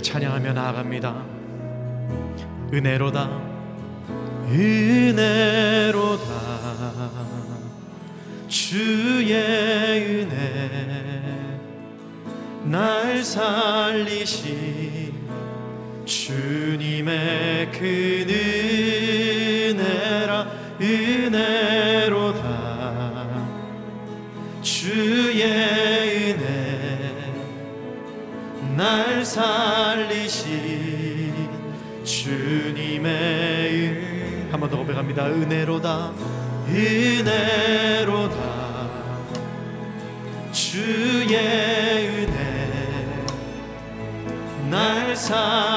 주를 찬양하며 나아갑니다. 은혜로다, 은혜로다, 주의 은혜, 날 살리신 주님의 그 은혜로다 은혜로다 은혜로다 주의 은혜 날 사.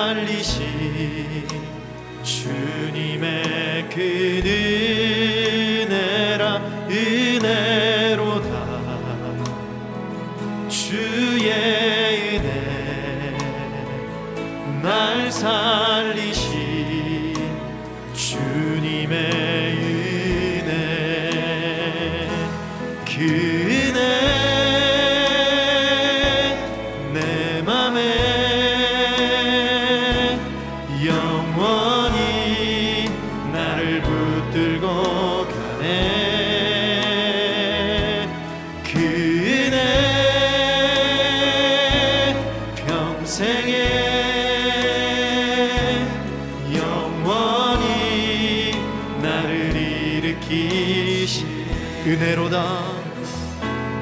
은혜로다.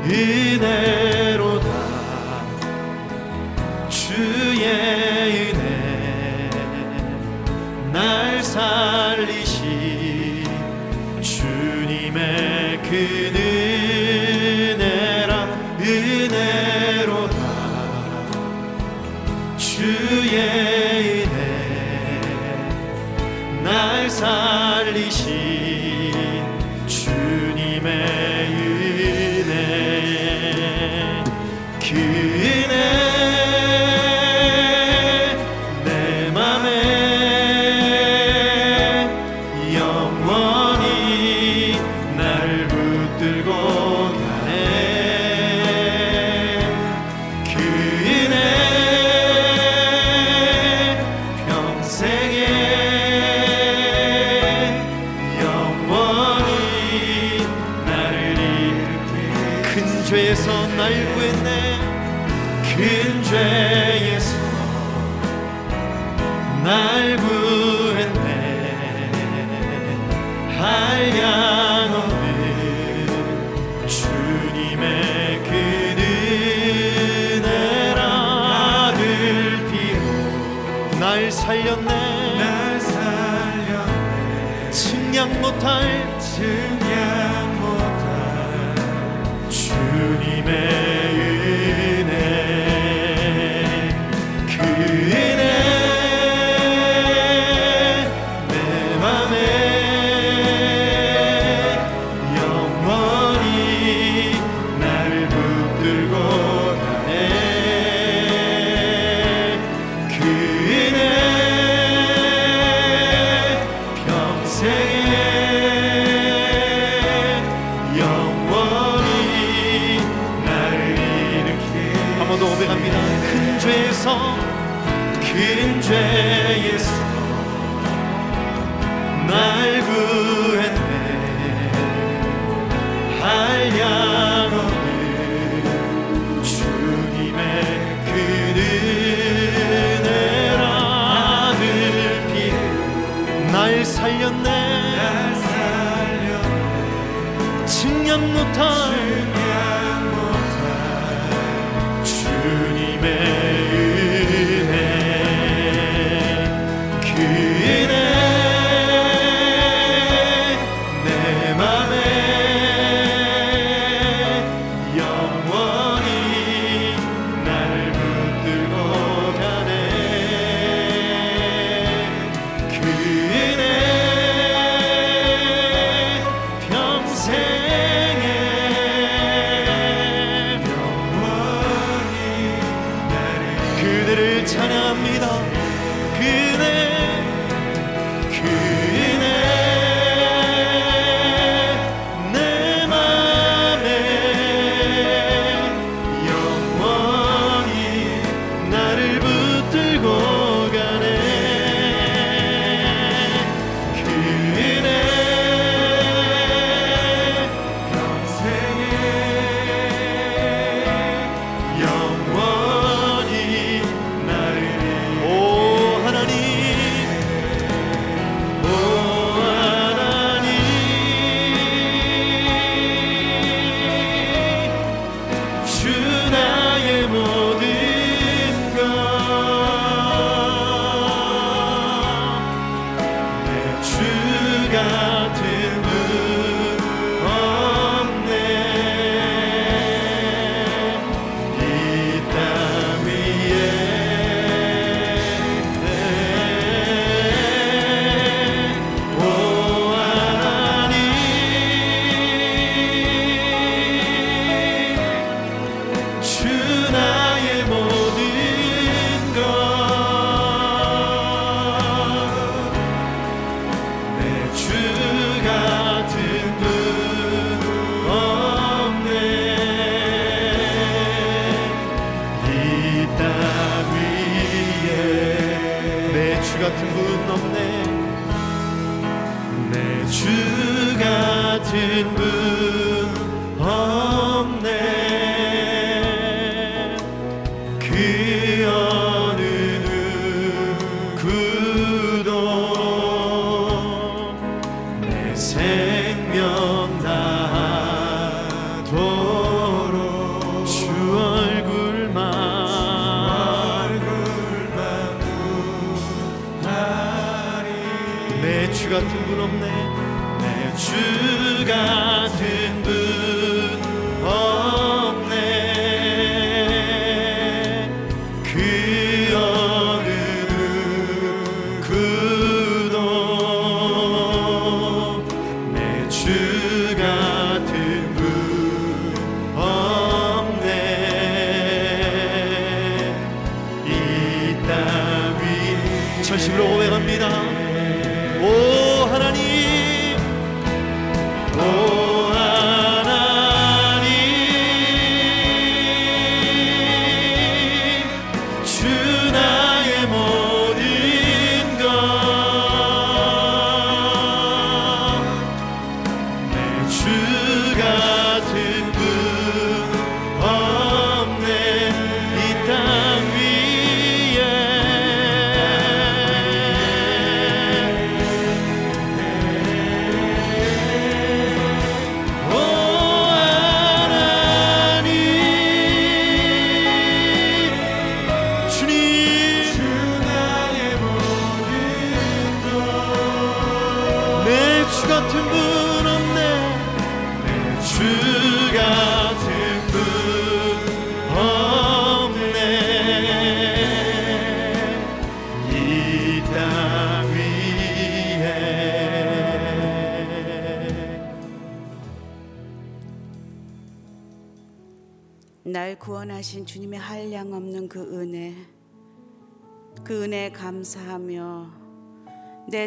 은혜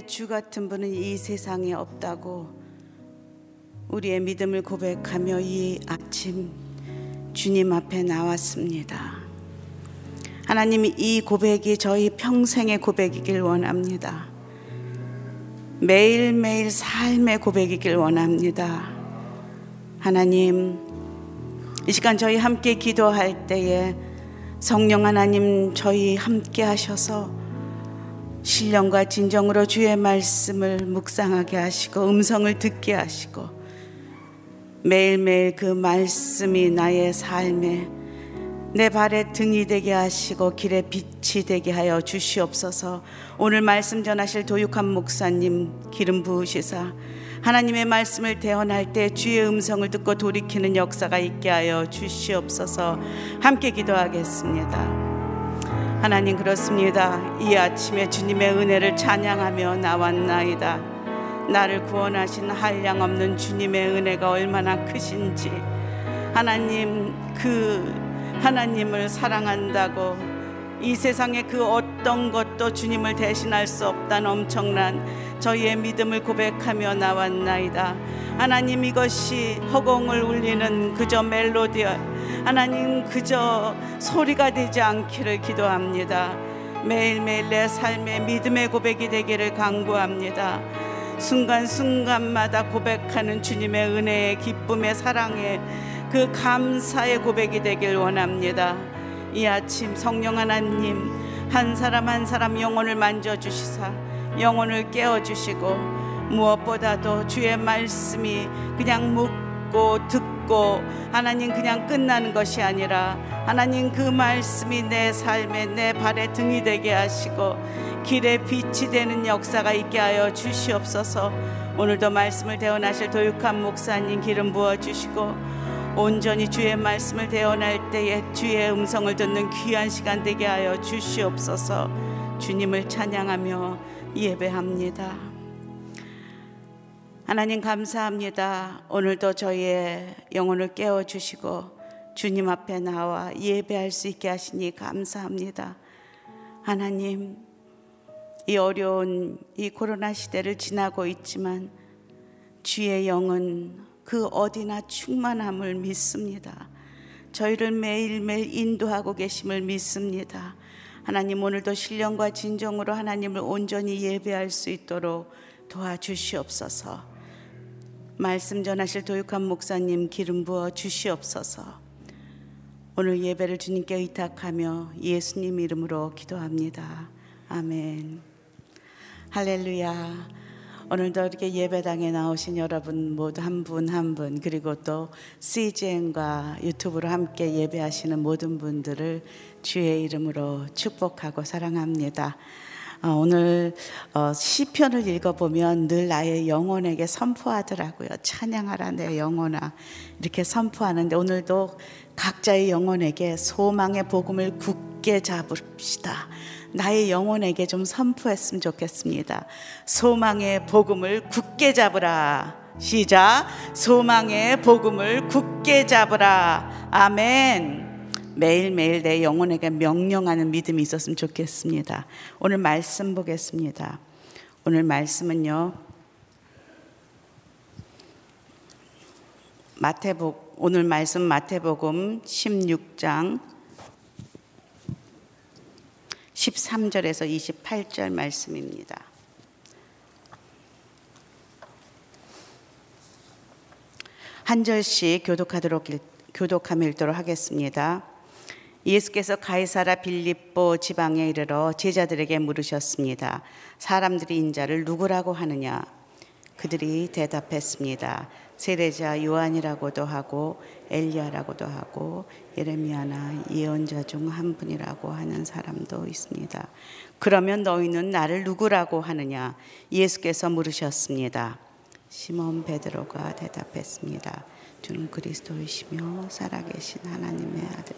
내주 같은 분은 이 세상에 없다고 우리의 믿음을 고백하며 이 아침 주님 앞에 나왔습니다. 하나님이 이 고백이 저희 평생의 고백이길 원합니다. 매일매일 삶의 고백이길 원합니다. 하나님, 이 시간 저희 함께 기도할 때에 성령 하나님 저희 함께 하셔서 신령과 진정으로 주의 말씀을 묵상하게 하시고 음성을 듣게 하시고 매일매일 그 말씀이 나의 삶에 내 발에 등이 되게 하시고 길에 빛이 되게 하여 주시옵소서. 오늘 말씀 전하실 도육한 목사님 기름 부으시사 하나님의 말씀을 대언할 때 주의 음성을 듣고 돌이키는 역사가 있게 하여 주시옵소서. 함께 기도하겠습니다. 하나님 그렇습니다. 이 아침에 주님의 은혜를 찬양하며 나왔나이다. 나를 구원하신 한량 없는 주님의 은혜가 얼마나 크신지 하나님 그 하나님을 사랑한다고 이 세상에 그 어떤 것도 주님을 대신할 수 없다는 엄청난 저희의 믿음을 고백하며 나왔나이다. 하나님 이것이 허공을 울리는 그저 멜로디 하나님 그저 소리가 되지 않기를 기도합니다. 매일매일 내 삶의 믿음의 고백이 되기를 간구합니다. 순간순간마다 고백하는 주님의 은혜의 기쁨의 사랑의 그 감사의 고백이 되길 원합니다. 이 아침 성령 하나님 한 사람 한 사람 영혼을 만져 주시사 영혼을 깨워 주시고 무엇보다도 주의 말씀이 그냥 묻고 듣고 하나님 그냥 끝나는 것이 아니라 하나님 그 말씀이 내 삶에 내 발에 등이 되게 하시고 길에 빛이 되는 역사가 있게 하여 주시옵소서. 오늘도 말씀을 대언하실 도육한 목사님 기름 부어 주시고 온전히 주의 말씀을 대언할 때에 주의 음성을 듣는 귀한 시간 되게 하여 주시옵소서 주님을 찬양하며 예배합니다. 하나님 감사합니다. 오늘도 저희의 영혼을 깨워 주시고 주님 앞에 나와 예배할 수 있게 하시니 감사합니다. 하나님 이 어려운 이 코로나 시대를 지나고 있지만 주의 영은 그 어디나 충만함을 믿습니다. 저희를 매일매일 인도하고 계심을 믿습니다. 하나님 오늘도 신령과 진정으로 하나님을 온전히 예배할 수 있도록 도와주시옵소서. 말씀 전하실 도육한 목사님 기름 부어 주시옵소서. 오늘 예배를 주님께 의탁하며 예수님 이름으로 기도합니다. 아멘. 할렐루야. 오늘도 이렇게 예배당에 나오신 여러분 모두 한 분 한 분 그리고 또 CGN과 유튜브로 함께 예배하시는 모든 분들을 주의 이름으로 축복하고 사랑합니다. 어, 오늘 어, 시편을 읽어보면 늘 나의 영혼에게 선포하더라고요. 찬양하라 내 영혼아 이렇게 선포하는데 오늘도 각자의 영혼에게 소망의 복음을 굳게 잡읍시다. 나의 영혼에게 좀 선포했으면 좋겠습니다. 소망의 복음을 굳게 잡으라. 시작. 소망의 복음을 굳게 잡으라. 아멘. 매일매일 내 영혼에게 명령하는 믿음이 있었으면 좋겠습니다. 오늘 말씀 보겠습니다. 오늘 말씀은요. 마태복 오늘 말씀 마태복음 16장 13절에서 28절 말씀입니다. 한 절씩 교독하도록 교독하며 읽도록 하겠습니다. 예수께서 가이사라 빌립보 지방에 이르러 제자들에게 물으셨습니다. 사람들이 인자를 누구라고 하느냐? 그들이 대답했습니다. 세례자 요한이라고도 하고 엘리야라고도 하고 예레미야나 예언자 중 한 분이라고 하는 사람도 있습니다. 그러면 너희는 나를 누구라고 하느냐? 예수께서 물으셨습니다. 시몬 베드로가 대답했습니다. 주는 그리스도이시며 살아계신 하나님의 아들.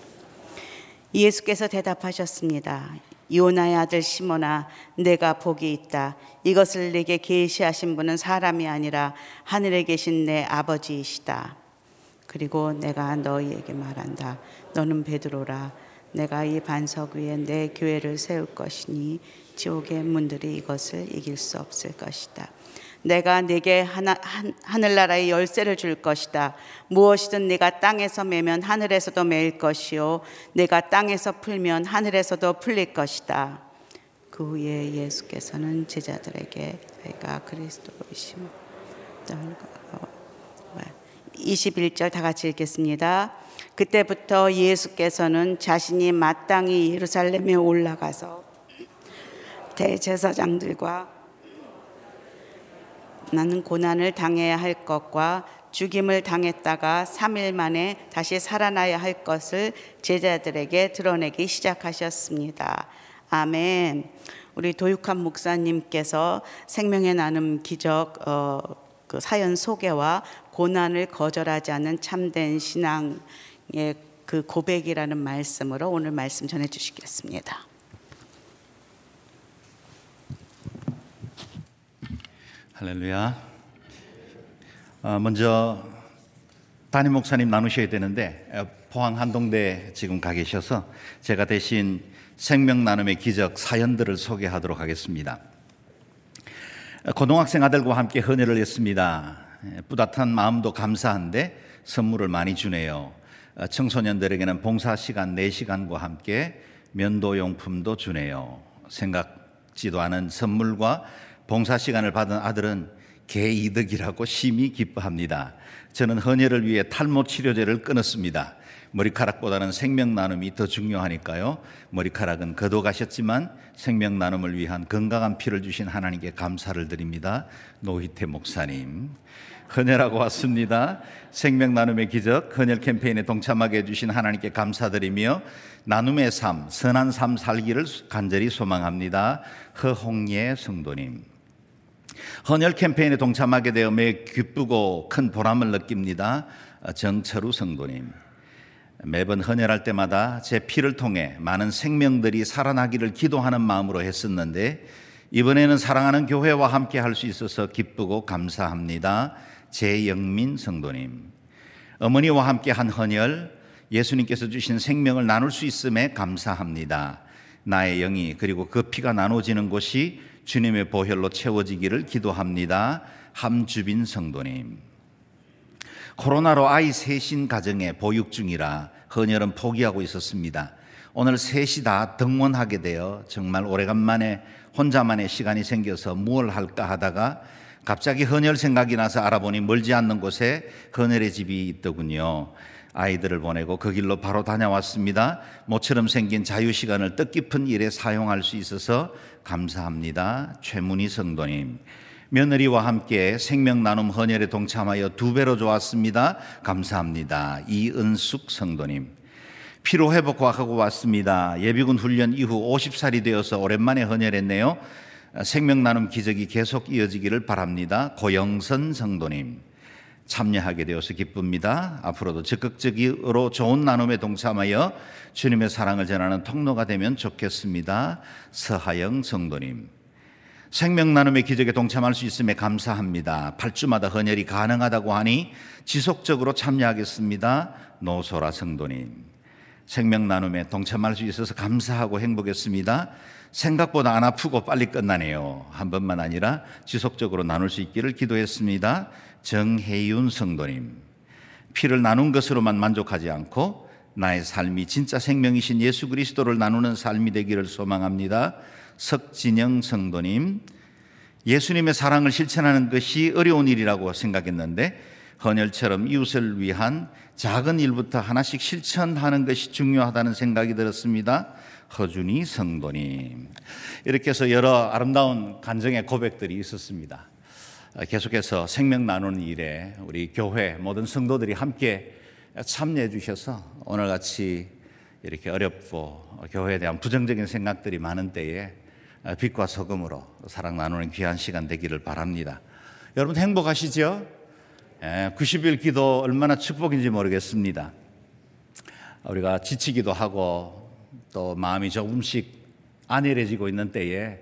예수께서 대답하셨습니다. 요나의 아들 시몬아 내가 복이 있다. 이것을 내게 계시하신 분은 사람이 아니라 하늘에 계신 내 아버지이시다. 그리고 내가 너희에게 말한다. 너는 베드로라. 내가 이 반석 위에 내 교회를 세울 것이니 지옥의 문들이 이것을 이길 수 없을 것이다. 내가 네게 하나, 한, 하늘나라의 열쇠를 줄 것이다. 무엇이든 네가 땅에서 매면 하늘에서도 매일 것이요 내가 땅에서 풀면 하늘에서도 풀릴 것이다. 그 후에 예수께서는 제자들에게 내가 그리스도이심 21절 다 같이 읽겠습니다. 그때부터 예수께서는 자신이 마땅히 예루살렘에 올라가서 대제사장들과 나는 고난을 당해야 할 것과 죽임을 당했다가 3일 만에 다시 살아나야 할 것을 제자들에게 드러내기 시작하셨습니다. 아멘. 우리 도육한 목사님께서 생명의 나눔 기적 어, 그 사연 소개와 고난을 거절하지 않는 참된 신앙의 그 고백이라는 말씀으로 오늘 말씀 전해 주시겠습니다. 할렐루야. 어, 먼저 담임 목사님 나누셔야 되는데 어, 포항 한동대 지금 가 계셔서 제가 대신 생명 나눔의 기적 사연들을 소개하도록 하겠습니다. 어, 고등학생 아들과 함께 헌혈을 했습니다. 예, 뿌듯한 마음도 감사한데 선물을 많이 주네요. 청소년들에게는 봉사 시간 4시간과 함께 면도 용품도 주네요. 생각지도 않은 선물과 봉사 시간을 받은 아들은 개이득이라고 심히 기뻐합니다. 저는 헌혈을 위해 탈모 치료제를 끊었습니다. 머리카락보다는 생명 나눔이 더 중요하니까요. 머리카락은 거둬 가셨지만 생명 나눔을 위한 건강한 피를 주신 하나님께 감사를 드립니다. 노희태 목사님. 헌혈하고 왔습니다. 생명 나눔의 기적 헌혈 캠페인에 동참하게 해주신 하나님께 감사드리며 나눔의 삶, 선한 삶 살기를 간절히 소망합니다. 허홍예 성도님. 헌혈 캠페인에 동참하게 되어 매 기쁘고 큰 보람을 느낍니다. 정철우 성도님. 매번 헌혈할 때마다 제 피를 통해 많은 생명들이 살아나기를 기도하는 마음으로 했었는데 이번에는 사랑하는 교회와 함께 할 수 있어서 기쁘고 감사합니다. 제영민 성도님. 어머니와 함께 한 헌혈, 예수님께서 주신 생명을 나눌 수 있음에 감사합니다. 나의 영이 그리고 그 피가 나눠지는 곳이 주님의 보혈로 채워지기를 기도합니다. 함주빈 성도님. 코로나로 아이 셋인 가정에 보육 중이라 헌혈은 포기하고 있었습니다. 오늘 셋이 다 등원하게 되어 정말 오래간만에 혼자만의 시간이 생겨서 무엇 할까 하다가 갑자기 헌혈 생각이 나서 알아보니 멀지 않는 곳에 헌혈의 집이 있더군요. 아이들을 보내고 그 길로 바로 다녀왔습니다. 모처럼 생긴 자유 시간을 뜻깊은 일에 사용할 수 있어서 감사합니다. 최문희 성도님. 며느리와 함께 생명 나눔 헌혈에 동참하여 두 배로 좋았습니다. 감사합니다. 이은숙 성도님. 피로 회복하고 왔습니다. 예비군 훈련 이후 50살이 되어서 오랜만에 헌혈했네요. 생명 나눔 기적이 계속 이어지기를 바랍니다. 고영선 성도님. 참여하게 되어서 기쁩니다. 앞으로도 적극적으로 좋은 나눔에 동참하여 주님의 사랑을 전하는 통로가 되면 좋겠습니다. 서하영 성도님. 생명 나눔의 기적에 동참할 수 있음에 감사합니다. 8주마다 헌혈이 가능하다고 하니 지속적으로 참여하겠습니다. 노소라 성도님. 생명 나눔에 동참할 수 있어서 감사하고 행복했습니다. 생각보다 안 아프고 빨리 끝나네요. 한 번만 아니라 지속적으로 나눌 수 있기를 기도했습니다. 정혜윤 성도님. 피를 나눈 것으로만 만족하지 않고 나의 삶이 진짜 생명이신 예수 그리스도를 나누는 삶이 되기를 소망합니다. 석진영 성도님. 예수님의 사랑을 실천하는 것이 어려운 일이라고 생각했는데 헌혈처럼 이웃을 위한 작은 일부터 하나씩 실천하는 것이 중요하다는 생각이 들었습니다. 허준이 성도님. 이렇게 해서 여러 아름다운 간정의 고백들이 있었습니다. 계속해서 생명 나누는 일에 우리 교회 모든 성도들이 함께 참여해 주셔서 오늘 같이 이렇게 어렵고 교회에 대한 부정적인 생각들이 많은 때에 빛과 소금으로 사랑 나누는 귀한 시간 되기를 바랍니다. 여러분 행복하시죠? 90일 예, 기도 얼마나 축복인지 모르겠습니다. 우리가 지치기도 하고 또 마음이 조금씩 안일해지고 있는 때에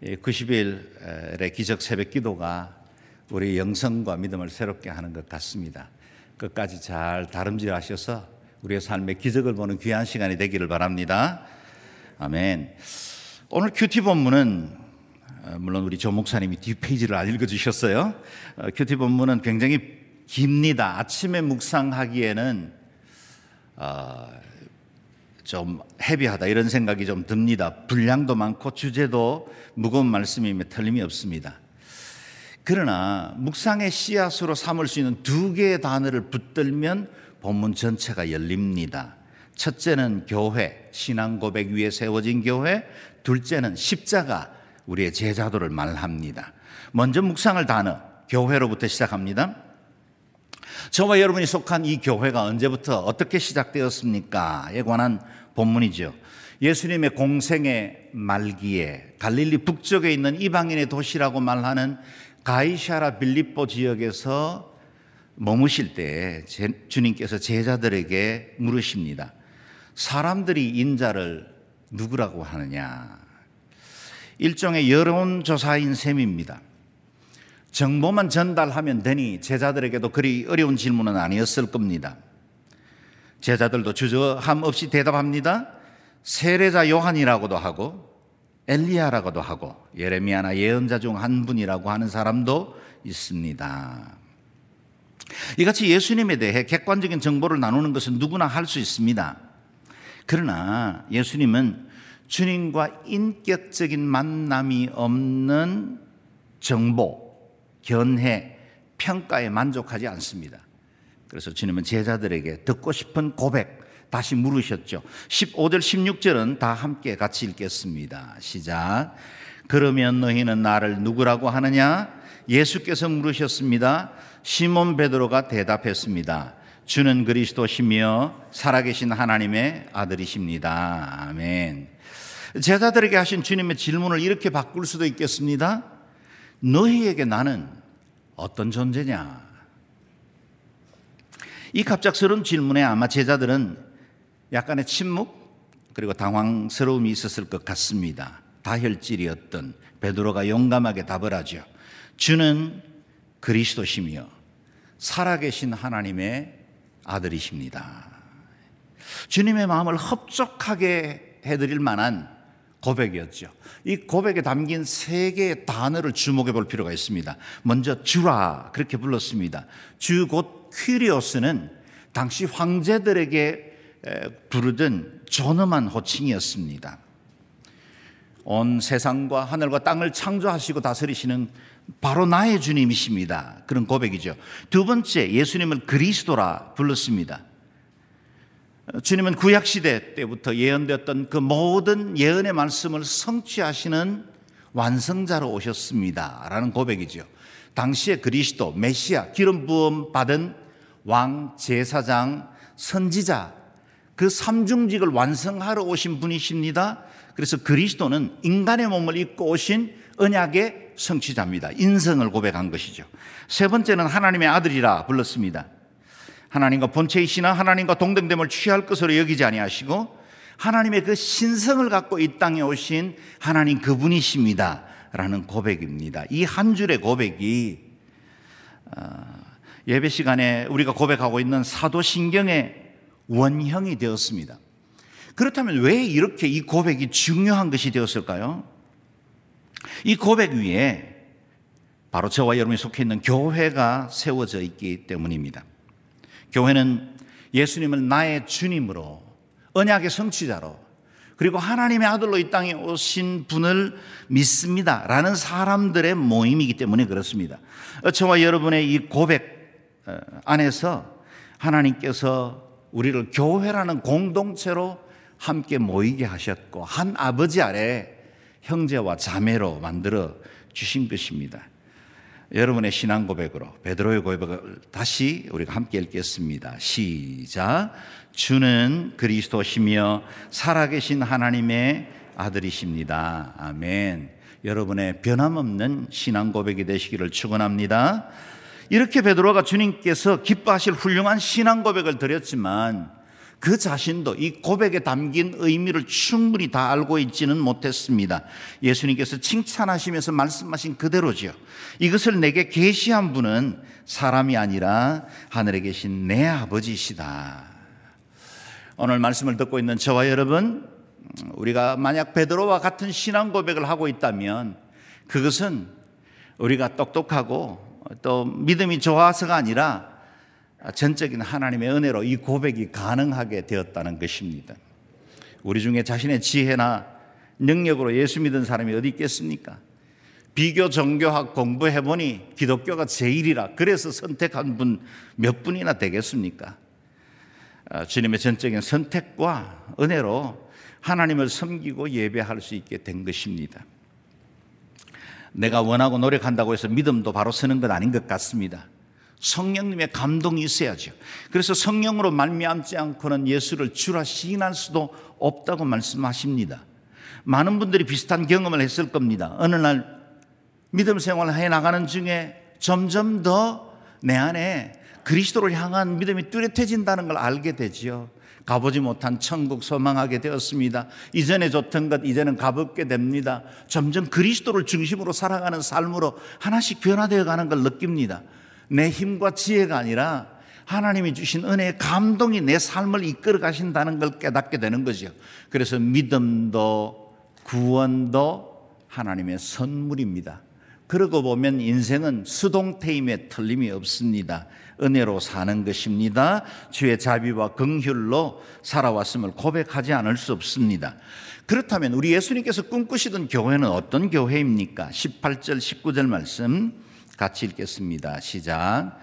90일의 기적 새벽 기도가 우리 영성과 믿음을 새롭게 하는 것 같습니다. 끝까지 잘 다름질하셔서 우리의 삶의 기적을 보는 귀한 시간이 되기를 바랍니다. 아멘. 오늘 큐티 본문은 어, 물론 우리 조 목사님이 뒷페이지를 읽어주셨어요. 어, 큐티 본문은 굉장히 깁니다. 아침에 묵상하기에는 어, 좀 헤비하다 이런 생각이 좀 듭니다. 분량도 많고 주제도 무거운 말씀임에 틀림이 없습니다. 그러나 묵상의 씨앗으로 삼을 수 있는 두 개의 단어를 붙들면 본문 전체가 열립니다. 첫째는 교회, 신앙 고백 위에 세워진 교회, 둘째는 십자가, 우리의 제자도를 말합니다. 먼저 묵상을 단어, 교회로부터 시작합니다. 저와 여러분이 속한 이 교회가 언제부터 어떻게 시작되었습니까?에 관한 본문이죠. 예수님의 공생의 말기에 갈릴리 북쪽에 있는 이방인의 도시라고 말하는 가이샤라 빌립보 지역에서 머무실 때 주님께서 제자들에게 물으십니다. 사람들이 인자를 누구라고 하느냐? 일종의 여론조사인 셈입니다. 정보만 전달하면 되니 제자들에게도 그리 어려운 질문은 아니었을 겁니다. 제자들도 주저함 없이 대답합니다. 세례자 요한이라고도 하고 엘리야라고도 하고 예레미야나 예언자 중 한 분이라고 하는 사람도 있습니다. 이같이 예수님에 대해 객관적인 정보를 나누는 것은 누구나 할 수 있습니다. 그러나 예수님은 주님과 인격적인 만남이 없는 정보, 견해, 평가에 만족하지 않습니다. 그래서 주님은 제자들에게 듣고 싶은 고백 다시 물으셨죠. 15절, 16절은 다 함께 같이 읽겠습니다. 시작. 그러면 너희는 나를 누구라고 하느냐? 예수께서 물으셨습니다. 시몬 베드로가 대답했습니다. 주는 그리스도시며 살아계신 하나님의 아들이십니다. 아멘. 제자들에게 하신 주님의 질문을 이렇게 바꿀 수도 있겠습니다. 너희에게 나는 어떤 존재냐? 이 갑작스러운 질문에 아마 제자들은 약간의 침묵 그리고 당황스러움이 있었을 것 같습니다. 다혈질이었던 베드로가 용감하게 답을 하죠. 주는 그리스도시며 살아계신 하나님의 아들이십니다. 주님의 마음을 흡족하게 해드릴 만한 고백이었죠. 이 고백에 담긴 세 개의 단어를 주목해 볼 필요가 있습니다. 먼저 주라 그렇게 불렀습니다. 주 곧 퀴리오스는 당시 황제들에게 부르던 존엄한 호칭이었습니다. 온 세상과 하늘과 땅을 창조하시고 다스리시는 바로 나의 주님이십니다. 그런 고백이죠. 두 번째, 예수님을 그리스도라 불렀습니다. 주님은 구약시대 때부터 예언되었던 그 모든 예언의 말씀을 성취하시는 완성자로 오셨습니다. 라는 고백이죠. 당시에 그리스도, 메시아, 기름 부음 받은 왕, 제사장, 선지자, 그 삼중직을 완성하러 오신 분이십니다. 그래서 그리스도는 인간의 몸을 입고 오신 언약의 성취자입니다. 인성을 고백한 것이죠. 세 번째는 하나님의 아들이라 불렀습니다. 하나님과 본체이시나 하나님과 동등됨을 취할 것으로 여기지 아니하시고 하나님의 그 신성을 갖고 이 땅에 오신 하나님 그분이십니다. 라는 고백입니다. 이 한 줄의 고백이 어, 예배 시간에 우리가 고백하고 있는 사도신경의 원형이 되었습니다. 그렇다면 왜 이렇게 이 고백이 중요한 것이 되었을까요? 이 고백 위에 바로 저와 여러분이 속해 있는 교회가 세워져 있기 때문입니다. 교회는 예수님을 나의 주님으로 언약의 성취자로 그리고 하나님의 아들로 이 땅에 오신 분을 믿습니다. 라는 사람들의 모임이기 때문에 그렇습니다. 저와 여러분의 이 고백 어, 안에서 하나님께서 우리를 교회라는 공동체로 함께 모이게 하셨고 한 아버지 아래 형제와 자매로 만들어 주신 것입니다. 여러분의 신앙 고백으로 베드로의 고백을 다시 우리가 함께 읽겠습니다. 시작. 주는 그리스도시며 살아계신 하나님의 아들이십니다. 아멘. 여러분의 변함없는 신앙 고백이 되시기를 축원합니다. 이렇게 베드로가 주님께서 기뻐하실 훌륭한 신앙 고백을 드렸지만 그 자신도 이 고백에 담긴 의미를 충분히 다 알고 있지는 못했습니다. 예수님께서 칭찬하시면서 말씀하신 그대로죠. 이것을 내게 계시한 분은 사람이 아니라 하늘에 계신 내 아버지시다. 오늘 말씀을 듣고 있는 저와 여러분, 우리가 만약 베드로와 같은 신앙 고백을 하고 있다면 그것은 우리가 똑똑하고 또 믿음이 좋아서가 아니라 전적인 하나님의 은혜로 이 고백이 가능하게 되었다는 것입니다. 우리 중에 자신의 지혜나 능력으로 예수 믿은 사람이 어디 있겠습니까? 비교 종교학 공부해 보니 기독교가 제일이라 그래서 선택한 분 몇 분이나 되겠습니까? 아, 주님의 전적인 선택과 은혜로 하나님을 섬기고 예배할 수 있게 된 것입니다. 내가 원하고 노력한다고 해서 믿음도 바로 서는 것 아닌 것 같습니다. 성령님의 감동이 있어야죠. 그래서 성령으로 말미암지 않고는 예수를 주라 시인할 수도 없다고 말씀하십니다. 많은 분들이 비슷한 경험을 했을 겁니다. 어느 날 믿음 생활을 해 나가는 중에 점점 더 내 안에 그리스도를 향한 믿음이 뚜렷해진다는 걸 알게 되지요. 가보지 못한 천국 소망하게 되었습니다. 이전에 좋던 것 이제는 가볍게 됩니다. 점점 그리스도를 중심으로 살아가는 삶으로 하나씩 변화되어 가는 걸 느낍니다. 내 힘과 지혜가 아니라 하나님이 주신 은혜의 감동이 내 삶을 이끌어 가신다는 걸 깨닫게 되는 거죠. 그래서 믿음도 구원도 하나님의 선물입니다. 그러고 보면 인생은 수동태임에 틀림이 없습니다. 은혜로 사는 것입니다. 주의 자비와 긍휼로 살아왔음을 고백하지 않을 수 없습니다. 그렇다면 우리 예수님께서 꿈꾸시던 교회는 어떤 교회입니까? 18절, 19절 말씀 같이 읽겠습니다. 시작.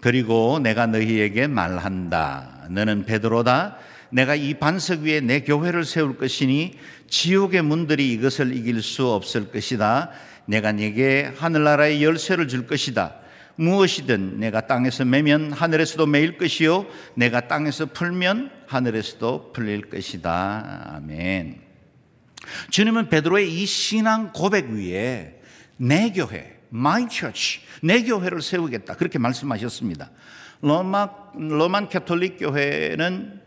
그리고 내가 너희에게 말한다. 너는 베드로다. 내가 이 반석 위에 내 교회를 세울 것이니 지옥의 문들이 이것을 이길 수 없을 것이다. 내가 네게 하늘나라의 열쇠를 줄 것이다. 무엇이든 네가 땅에서 매면 하늘에서도 매일 것이요 네가 땅에서 풀면 하늘에서도 풀릴 것이다. 아멘. 주님은 베드로의 이 신앙 고백 위에 내 교회, my church, 내 교회를 세우겠다. 그렇게 말씀하셨습니다. 로마, Roman Catholic 교회는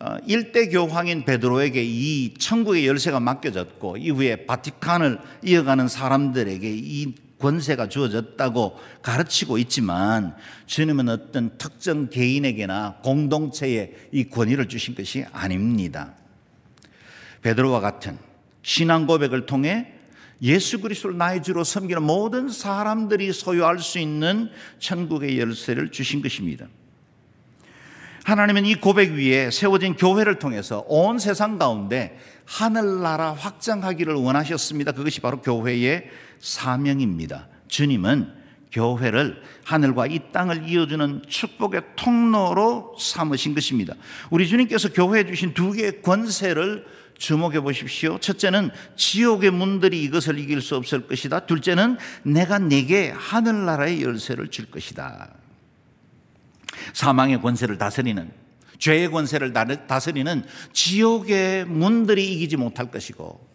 어, 일대 교황인 베드로에게 이 천국의 열쇠가 맡겨졌고 이후에 바티칸을 이어가는 사람들에게 이 권세가 주어졌다고 가르치고 있지만 주님은 어떤 특정 개인에게나 공동체에 이 권위를 주신 것이 아닙니다. 베드로와 같은 신앙 고백을 통해 예수 그리스도를 나의 주로 섬기는 모든 사람들이 소유할 수 있는 천국의 열쇠를 주신 것입니다. 하나님은 이 고백 위에 세워진 교회를 통해서 온 세상 가운데 하늘나라 확장하기를 원하셨습니다. 그것이 바로 교회의 사명입니다. 주님은 교회를 하늘과 이 땅을 이어주는 축복의 통로로 삼으신 것입니다. 우리 주님께서 교회에 주신 두 개의 권세를 주목해 보십시오. 첫째는 지옥의 문들이 이것을 이길 수 없을 것이다. 둘째는 내가 내게 하늘나라의 열쇠를 줄 것이다. 사망의 권세를 다스리는 죄의 권세를 다스리는 지옥의 문들이 이기지 못할 것이고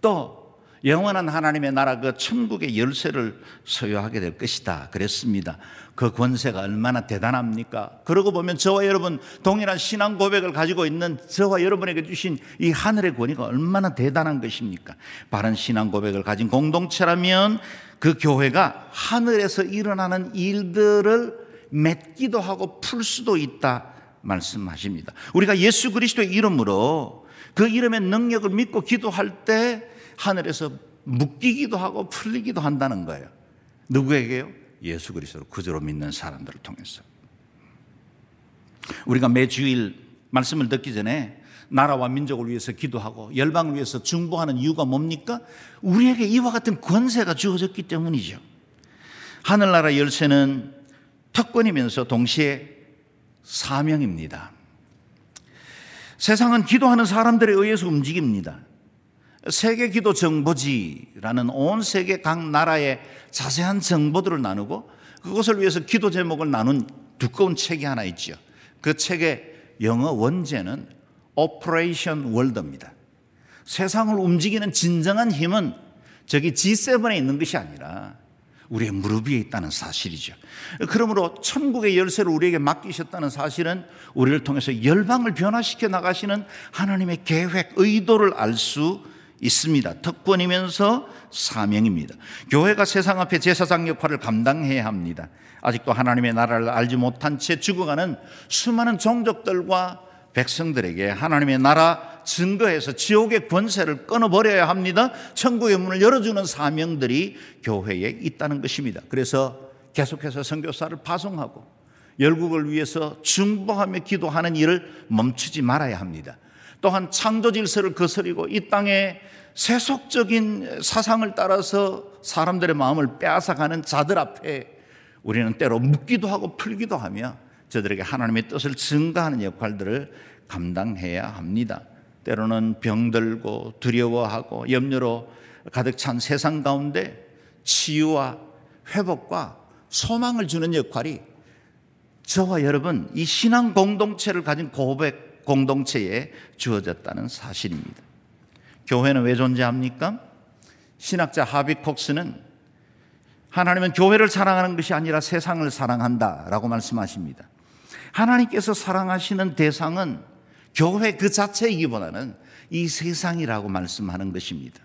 또 영원한 하나님의 나라 그 천국의 열쇠를 소유하게 될 것이다. 그랬습니다. 그 권세가 얼마나 대단합니까? 그러고 보면 저와 여러분 동일한 신앙 고백을 가지고 있는 저와 여러분에게 주신 이 하늘의 권위가 얼마나 대단한 것입니까? 바른 신앙 고백을 가진 공동체라면 그 교회가 하늘에서 일어나는 일들을 맺기도 하고 풀 수도 있다 말씀하십니다. 우리가 예수 그리스도의 이름으로 그 이름의 능력을 믿고 기도할 때 하늘에서 묶이기도 하고 풀리기도 한다는 거예요. 누구에게요? 예수 그리스도를 구주로 믿는 사람들을 통해서. 우리가 매 주일 말씀을 듣기 전에 나라와 민족을 위해서 기도하고 열방을 위해서 중보하는 이유가 뭡니까? 우리에게 이와 같은 권세가 주어졌기 때문이죠. 하늘나라 열쇠는 특권이면서 동시에 사명입니다. 세상은 기도하는 사람들에 의해서 움직입니다. 세계 기도 정보지라는 온 세계 각 나라의 자세한 정보들을 나누고 그것을 위해서 기도 제목을 나눈 두꺼운 책이 하나 있죠. 그 책의 영어 원제는 Operation World입니다. 세상을 움직이는 진정한 힘은 저기 G7에 있는 것이 아니라 우리의 무릎 위에 있다는 사실이죠. 그러므로 천국의 열쇠를 우리에게 맡기셨다는 사실은 우리를 통해서 열방을 변화시켜 나가시는 하나님의 계획, 의도를 알 수 있습니다. 특권이면서 사명입니다. 교회가 세상 앞에 제사장 역할을 감당해야 합니다. 아직도 하나님의 나라를 알지 못한 채 죽어가는 수많은 종족들과 백성들에게 하나님의 나라 증거해서 지옥의 권세를 끊어버려야 합니다. 천국의 문을 열어주는 사명들이 교회에 있다는 것입니다. 그래서 계속해서 선교사를 파송하고 열국을 위해서 중보하며 기도하는 일을 멈추지 말아야 합니다. 또한 창조 질서를 거스리고 이 땅에 세속적인 사상을 따라서 사람들의 마음을 빼앗아가는 자들 앞에 우리는 때로 묻기도 하고 풀기도 하며 저들에게 하나님의 뜻을 증가하는 역할들을 감당해야 합니다. 때로는 병들고 두려워하고 염려로 가득 찬 세상 가운데 치유와 회복과 소망을 주는 역할이 저와 여러분 이 신앙 공동체를 가진 고백 공동체에 주어졌다는 사실입니다. 교회는 왜 존재합니까? 신학자 하비 콕스는 하나님은 교회를 사랑하는 것이 아니라 세상을 사랑한다 라고 말씀하십니다. 하나님께서 사랑하시는 대상은 교회 그 자체이기보다는 이 세상이라고 말씀하는 것입니다.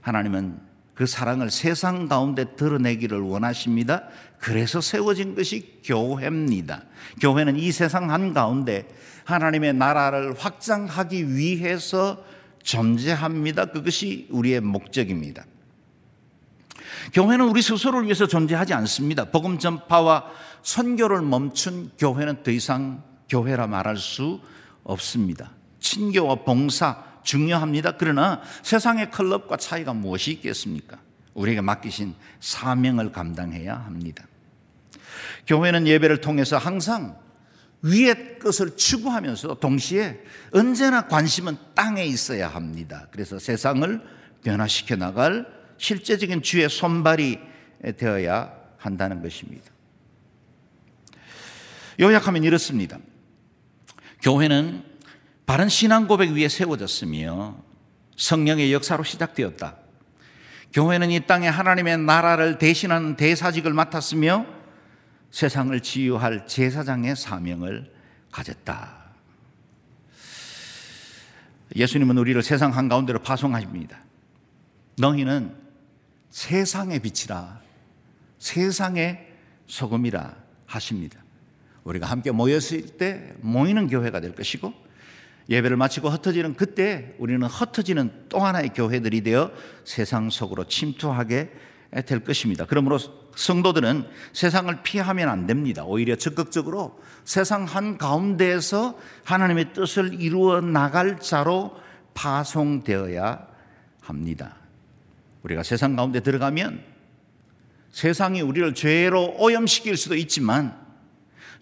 하나님은 그 사랑을 세상 가운데 드러내기를 원하십니다. 그래서 세워진 것이 교회입니다. 교회는 이 세상 한가운데 하나님의 나라를 확장하기 위해서 존재합니다. 그것이 우리의 목적입니다. 교회는 우리 스스로를 위해서 존재하지 않습니다. 복음 전파와 선교를 멈춘 교회는 더 이상 교회라 말할 수 없습니다. 친교와 봉사 중요합니다. 그러나 세상의 클럽과 차이가 무엇이 있겠습니까? 우리에게 맡기신 사명을 감당해야 합니다. 교회는 예배를 통해서 항상 위의 것을 추구하면서 동시에 언제나 관심은 땅에 있어야 합니다. 그래서 세상을 변화시켜 나갈 실제적인 주의 손발이 되어야 한다는 것입니다. 요약하면 이렇습니다. 교회는 바른 신앙 고백 위에 세워졌으며 성령의 역사로 시작되었다. 교회는 이 땅에 하나님의 나라를 대신하는 대사직을 맡았으며 세상을 치유할 제사장의 사명을 가졌다. 예수님은 우리를 세상 한가운데로 파송하십니다. 너희는 세상의 빛이라 세상의 소금이라 하십니다. 우리가 함께 모였을 때 모이는 교회가 될 것이고 예배를 마치고 흩어지는 그때 우리는 흩어지는 또 하나의 교회들이 되어 세상 속으로 침투하게 될 것입니다. 그러므로 성도들은 세상을 피하면 안 됩니다. 오히려 적극적으로 세상 한 가운데에서 하나님의 뜻을 이루어 나갈 자로 파송되어야 합니다. 우리가 세상 가운데 들어가면 세상이 우리를 죄로 오염시킬 수도 있지만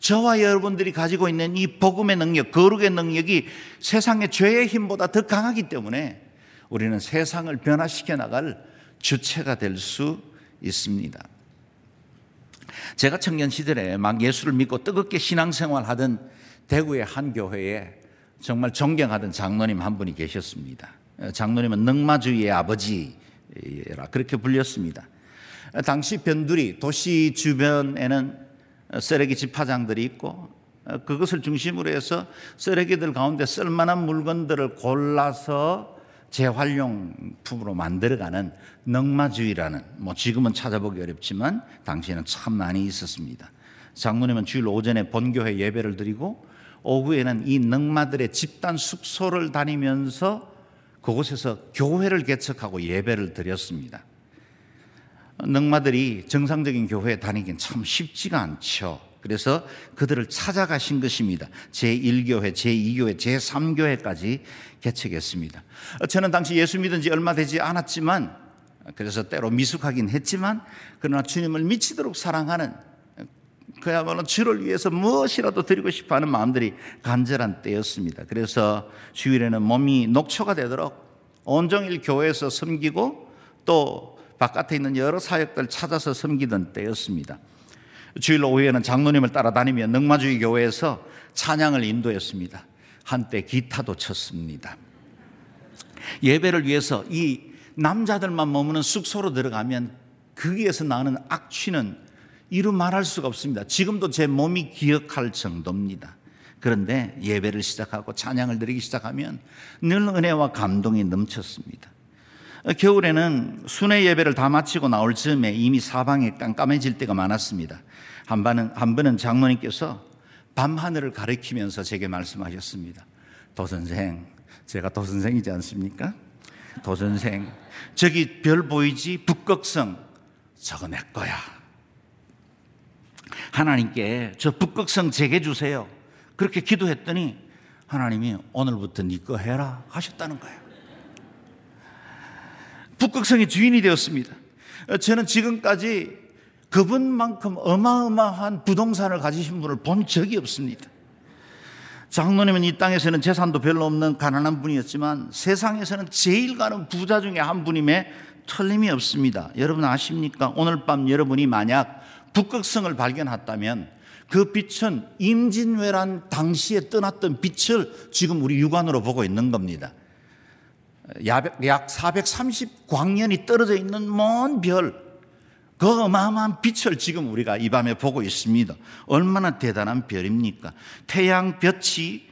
저와 여러분들이 가지고 있는 이 복음의 능력, 거룩의 능력이 세상의 죄의 힘보다 더 강하기 때문에 우리는 세상을 변화시켜 나갈 주체가 될 수 있습니다. 제가 청년 시절에 막 예수를 믿고 뜨겁게 신앙생활 하던 대구의 한 교회에 정말 존경하던 장로님 한 분이 계셨습니다. 장로님은 능마주의의 아버지라 그렇게 불렸습니다. 당시 변두리 도시 주변에는 쓰레기 집화장들이 있고 그것을 중심으로 해서 쓰레기들 가운데 쓸만한 물건들을 골라서 재활용품으로 만들어가는 넉마주의라는 뭐 지금은 찾아보기 어렵지만 당시에는 참 많이 있었습니다. 장로님은 주일 오전에 본교회 예배를 드리고 오후에는 이 넉마들의 집단 숙소를 다니면서 그곳에서 교회를 개척하고 예배를 드렸습니다. 넉마들이 정상적인 교회에 다니긴 참 쉽지가 않죠. 그래서 그들을 찾아가신 것입니다. 제1교회, 제2교회, 제3교회까지 개척했습니다. 저는 당시 예수 믿은 지 얼마 되지 않았지만 그래서 때로 미숙하긴 했지만 그러나 주님을 미치도록 사랑하는 그야말로 주를 위해서 무엇이라도 드리고 싶어 하는 마음들이 간절한 때였습니다. 그래서 주일에는 몸이 녹초가 되도록 온종일 교회에서 섬기고 또 바깥에 있는 여러 사역들 찾아서 섬기던 때였습니다. 주일 오후에는 장로님을 따라다니며 능마주의 교회에서 찬양을 인도했습니다. 한때 기타도 쳤습니다. 예배를 위해서 이 남자들만 머무는 숙소로 들어가면 거기에서 나는 악취는 이루 말할 수가 없습니다. 지금도 제 몸이 기억할 정도입니다. 그런데 예배를 시작하고 찬양을 드리기 시작하면 늘 은혜와 감동이 넘쳤습니다. 겨울에는 순회 예배를 다 마치고 나올 즈음에 이미 사방에 깜깜해질 때가 많았습니다. 한 번은, 한 번은 장로님께서 밤하늘을 가리키면서 제게 말씀하셨습니다. 도선생, 제가 도선생이지 않습니까? 도선생, 저기 별 보이지? 북극성. 저거 내 거야. 하나님께 저 북극성 제게 주세요. 그렇게 기도했더니 하나님이 오늘부터 네 거 해라 하셨다는 거예요. 북극성의 주인이 되었습니다. 저는 지금까지 그분만큼 어마어마한 부동산을 가지신 분을 본 적이 없습니다. 장로님은 이 땅에서는 재산도 별로 없는 가난한 분이었지만 세상에서는 제일 가는 부자 중에 한 분임에 틀림이 없습니다. 여러분 아십니까? 오늘 밤 여러분이 만약 북극성을 발견했다면 그 빛은 임진왜란 당시에 떠났던 빛을 지금 우리 육안으로 보고 있는 겁니다. 약 430광년이 떨어져 있는 먼 별, 그 어마어마한 빛을 지금 우리가 이 밤에 보고 있습니다. 얼마나 대단한 별입니까? 태양 빛이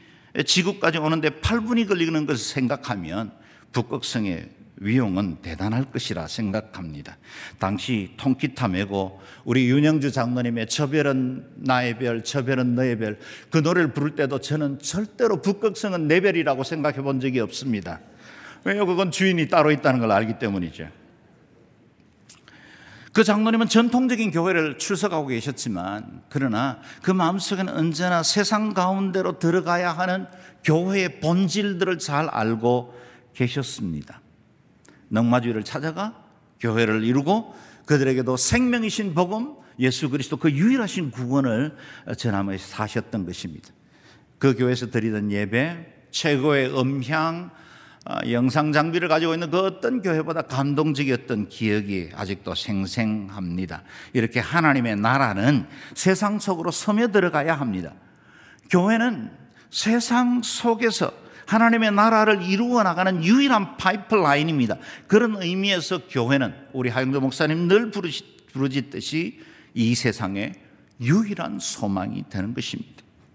지구까지 오는데 8분이 걸리는 것을 생각하면 북극성의 위용은 대단할 것이라 생각합니다. 당시 통기타 메고 우리 윤영주 장로님의 저 별은 나의 별, 저 별은 너의 별, 그 노래를 부를 때도 저는 절대로 북극성은 내 별이라고 생각해 본 적이 없습니다. 왜요? 그건 주인이 따로 있다는 걸 알기 때문이죠. 그 장로님은 전통적인 교회를 출석하고 계셨지만 그러나 그 마음속에는 언제나 세상 가운데로 들어가야 하는 교회의 본질들을 잘 알고 계셨습니다. 넉마주의를 찾아가 교회를 이루고 그들에게도 생명이신 복음 예수 그리스도 그 유일하신 구원을 전하면서 사셨던 것입니다. 그 교회에서 드리던 예배 최고의 음향 아, 영상 장비를 가지고 있는 그 어떤 교회보다 감동적이었던 기억이 아직도 생생합니다. 이렇게 하나님의 나라는 세상 속으로 스며들어가야 합니다. 교회는 세상 속에서 하나님의 나라를 이루어 나가는 유일한 파이프라인입니다. 그런 의미에서 교회는 우리 하영도 목사님 늘 부르짖듯이 이 세상의 유일한 소망이 되는 것입니다.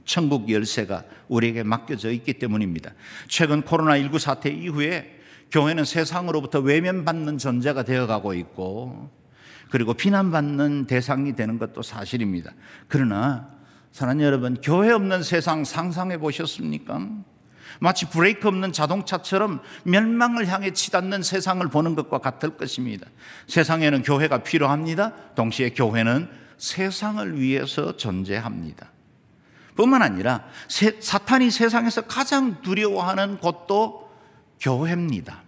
천국 열쇠가 우리에게 맡겨져 있기 때문입니다. 최근 코로나19 사태 이후에 교회는 세상으로부터 외면받는 존재가 되어가고 있고 그리고 비난받는 대상이 되는 것도 사실입니다. 그러나 사랑하는 여러분, 교회 없는 세상 상상해 보셨습니까? 마치 브레이크 없는 자동차처럼 멸망을 향해 치닫는 세상을 보는 것과 같을 것입니다. 세상에는 교회가 필요합니다. 동시에 교회는 세상을 위해서 존재합니다. 뿐만 아니라 사탄이 세상에서 가장 두려워하는 곳도 교회입니다.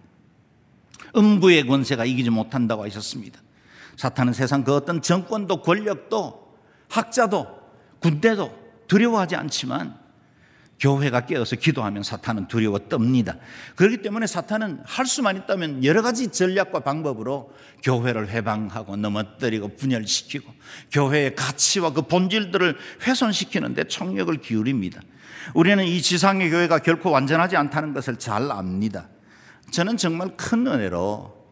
음부의 권세가 이기지 못한다고 하셨습니다. 사탄은 세상 그 어떤 정권도 권력도 학자도 군대도 두려워하지 않지만 교회가 깨어서 기도하면 사탄은 두려워 떱니다. 그렇기 때문에 사탄은 할 수만 있다면 여러 가지 전략과 방법으로 교회를 해방하고 넘어뜨리고 분열시키고 교회의 가치와 그 본질들을 훼손시키는데 총력을 기울입니다. 우리는 이 지상의 교회가 결코 완전하지 않다는 것을 잘 압니다. 저는 정말 큰 은혜로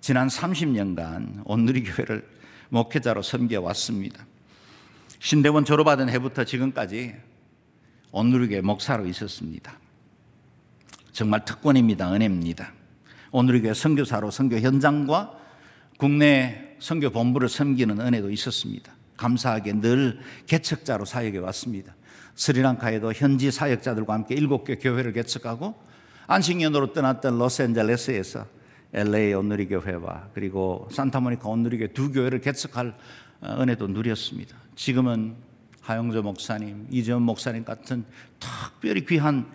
지난 30년간 온누리 교회를 목회자로 섬겨 왔습니다. 신대원 졸업하던 해부터 지금까지 온누리교회 목사로 있었습니다. 정말 특권입니다. 은혜입니다. 온누리교회 선교사로 선교 현장과 국내 선교 본부를 섬기는 은혜도 있었습니다. 감사하게 늘 개척자로 사역해 왔습니다. 스리랑카에도 현지 사역자들과 함께 일곱 개 교회를 개척하고 안식년으로 떠났던 로스앤젤레스에서 LA 온누리 교회와 그리고 산타모니카 온누리 교회 두 교회를 개척할 은혜도 누렸습니다. 지금은 하영조 목사님, 이재원 목사님 같은 특별히 귀한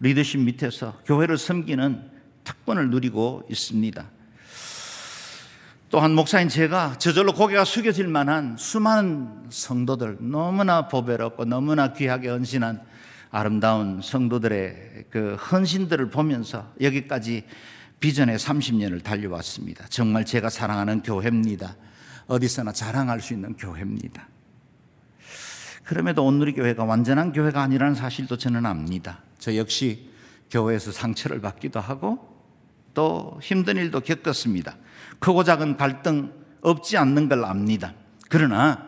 리더십 밑에서 교회를 섬기는 특권을 누리고 있습니다. 또한 목사인 제가 저절로 고개가 숙여질 만한 수많은 성도들 너무나 보배롭고 너무나 귀하게 헌신한 아름다운 성도들의 그 헌신들을 보면서 여기까지 비전의 30년을 달려왔습니다. 정말 제가 사랑하는 교회입니다. 어디서나 자랑할 수 있는 교회입니다. 그럼에도 온누리 교회가 완전한 교회가 아니라는 사실도 저는 압니다. 저 역시 교회에서 상처를 받기도 하고 또 힘든 일도 겪었습니다. 크고 작은 갈등 없지 않는 걸 압니다. 그러나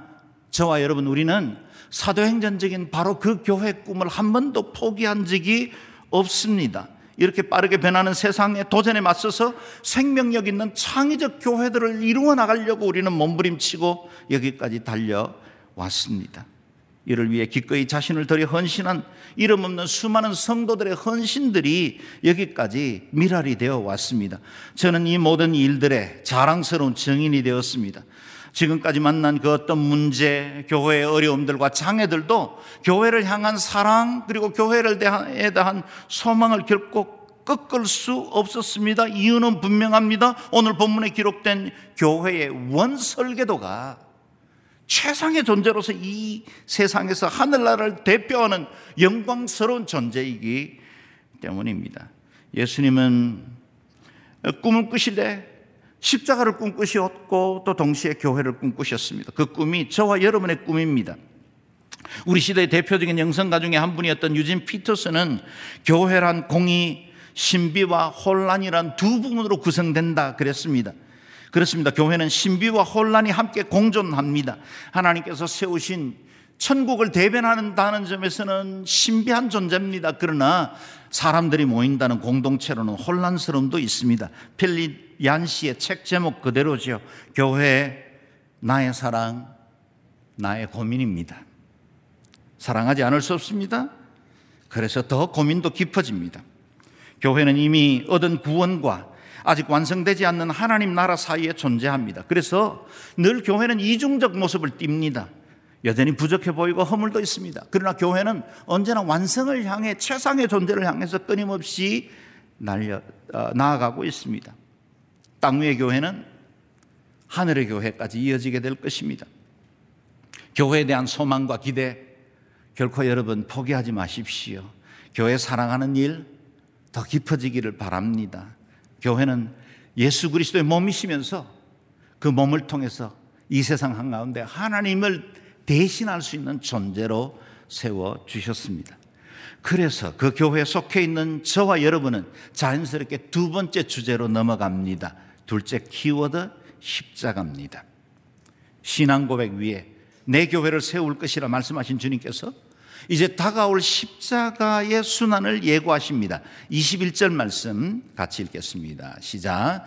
저와 여러분 우리는 사도행전적인 바로 그 교회 꿈을 한 번도 포기한 적이 없습니다. 이렇게 빠르게 변하는 세상에 도전에 맞서서 생명력 있는 창의적 교회들을 이루어 나가려고 우리는 몸부림치고 여기까지 달려왔습니다. 이를 위해 기꺼이 자신을 들여 헌신한 이름 없는 수많은 성도들의 헌신들이 여기까지 미랄이 되어 왔습니다. 저는 이 모든 일들의 자랑스러운 증인이 되었습니다. 지금까지 만난 그 어떤 문제, 교회의 어려움들과 장애들도 교회를 향한 사랑, 그리고 교회를 대한 소망을 결코 꺾을 수 없었습니다. 이유는 분명합니다. 오늘 본문에 기록된 교회의 원설계도가 최상의 존재로서 이 세상에서 하늘나라를 대표하는 영광스러운 존재이기 때문입니다. 예수님은 꿈을 꾸실래 십자가를 꿈꾸셨고 또 동시에 교회를 꿈꾸셨습니다. 그 꿈이 저와 여러분의 꿈입니다. 우리 시대의 대표적인 영성가 중에 한 분이었던 유진 피터스는 교회란 공의, 신비와 혼란이란 두 부분으로 구성된다 그랬습니다. 그렇습니다. 교회는 신비와 혼란이 함께 공존합니다. 하나님께서 세우신 천국을 대변한다는 점에서는 신비한 존재입니다. 그러나 사람들이 모인다는 공동체로는 혼란스러움도 있습니다. 얀 씨의 책 제목 그대로죠. 교회 나의 사랑 나의 고민입니다. 사랑하지 않을 수 없습니다. 그래서 더 고민도 깊어집니다. 교회는 이미 얻은 구원과 아직 완성되지 않는 하나님 나라 사이에 존재합니다. 그래서 늘 교회는 이중적 모습을 띱니다. 여전히 부족해 보이고 허물도 있습니다. 그러나 교회는 언제나 완성을 향해 최상의 존재를 향해서 끊임없이 날려, 어, 나아가고 있습니다. 땅 위의 교회는 하늘의 교회까지 이어지게 될 것입니다. 교회에 대한 소망과 기대 결코 여러분 포기하지 마십시오. 교회 사랑하는 일 더 깊어지기를 바랍니다. 교회는 예수 그리스도의 몸이시면서 그 몸을 통해서 이 세상 한가운데 하나님을 대신할 수 있는 존재로 세워 주셨습니다. 그래서 그 교회에 속해 있는 저와 여러분은 자연스럽게 두 번째 주제로 넘어갑니다. 둘째 키워드 십자가입니다. 신앙 고백 위에 내 교회를 세울 것이라 말씀하신 주님께서 이제 다가올 십자가의 순환을 예고하십니다. 21절 말씀 같이 읽겠습니다. 시작.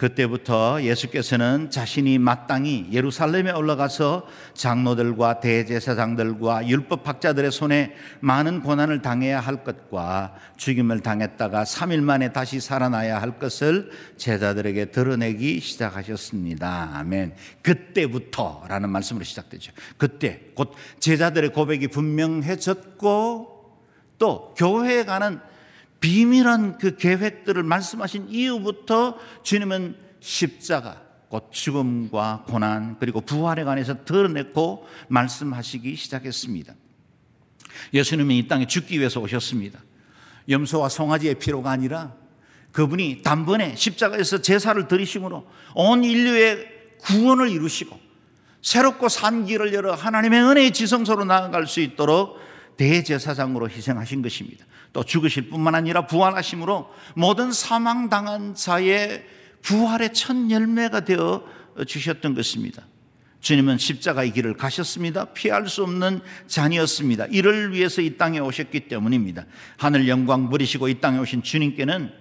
그때부터 예수께서는 자신이 마땅히 예루살렘에 올라가서 장로들과 대제사장들과 율법학자들의 손에 많은 고난을 당해야 할 것과 죽임을 당했다가 3일 만에 다시 살아나야 할 것을 제자들에게 드러내기 시작하셨습니다. 아멘. 그때부터라는 말씀으로 시작되죠. 그때 곧 제자들의 고백이 분명해졌고 또 교회에 가는 비밀한 그 계획들을 말씀하신 이후부터 주님은 십자가, 곧 죽음과 고난 그리고 부활에 관해서 드러냈고 말씀하시기 시작했습니다. 예수님은 이 땅에 죽기 위해서 오셨습니다. 염소와 송아지의 피로가 아니라 그분이 단번에 십자가에서 제사를 드리심으로 온 인류의 구원을 이루시고 새롭고 산 길을 열어 하나님의 은혜의 지성소로 나아갈 수 있도록 대제사장으로 희생하신 것입니다. 또 죽으실 뿐만 아니라 부활하심으로 모든 사망당한 자의 부활의 첫 열매가 되어 주셨던 것입니다. 주님은 십자가의 길을 가셨습니다. 피할 수 없는 잔이었습니다. 이를 위해서 이 땅에 오셨기 때문입니다. 하늘 영광 버리시고 이 땅에 오신 주님께는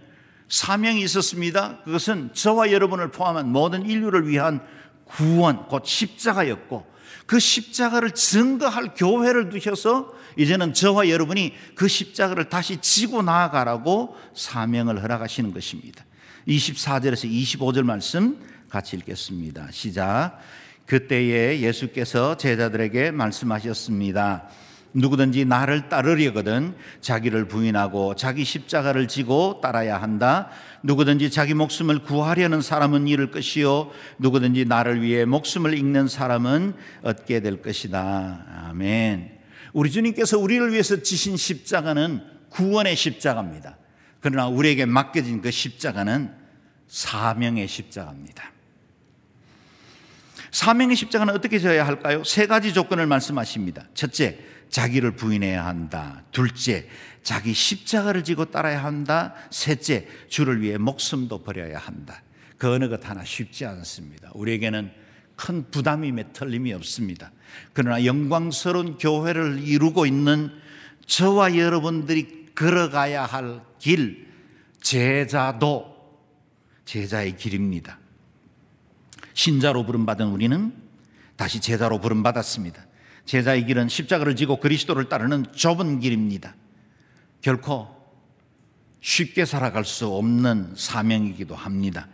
사명이 있었습니다. 그것은 저와 여러분을 포함한 모든 인류를 위한 구원, 곧 십자가였고 그 십자가를 증거할 교회를 두셔서 이제는 저와 여러분이 그 십자가를 다시 지고 나아가라고 사명을 허락하시는 것입니다. 24절에서 25절 말씀 같이 읽겠습니다. 시작. 그때에 예수께서 제자들에게 말씀하셨습니다. 누구든지 나를 따르려거든 자기를 부인하고 자기 십자가를 지고 따라야 한다. 누구든지 자기 목숨을 구하려는 사람은 잃을 것이요 누구든지 나를 위해 목숨을 잃는 사람은 얻게 될 것이다. 아멘. 우리 주님께서 우리를 위해서 지신 십자가는 구원의 십자가입니다. 그러나 우리에게 맡겨진 그 십자가는 사명의 십자가입니다. 사명의 십자가는 어떻게 져야 할까요? 세 가지 조건을 말씀하십니다. 첫째, 자기를 부인해야 한다. 둘째, 자기 십자가를 지고 따라야 한다. 셋째, 주를 위해 목숨도 버려야 한다. 그 어느 것 하나 쉽지 않습니다. 우리에게는 큰 부담임에 틀림이 없습니다. 그러나 영광스러운 교회를 이루고 있는 저와 여러분들이 걸어가야 할 길, 제자도 제자의 길입니다. 신자로 부름받은 우리는 다시 제자로 부름받았습니다. 제자의 길은 십자가를 지고 그리스도를 따르는 좁은 길입니다. 결코 쉽게 살아갈 수 없는 사명이기도 합니다.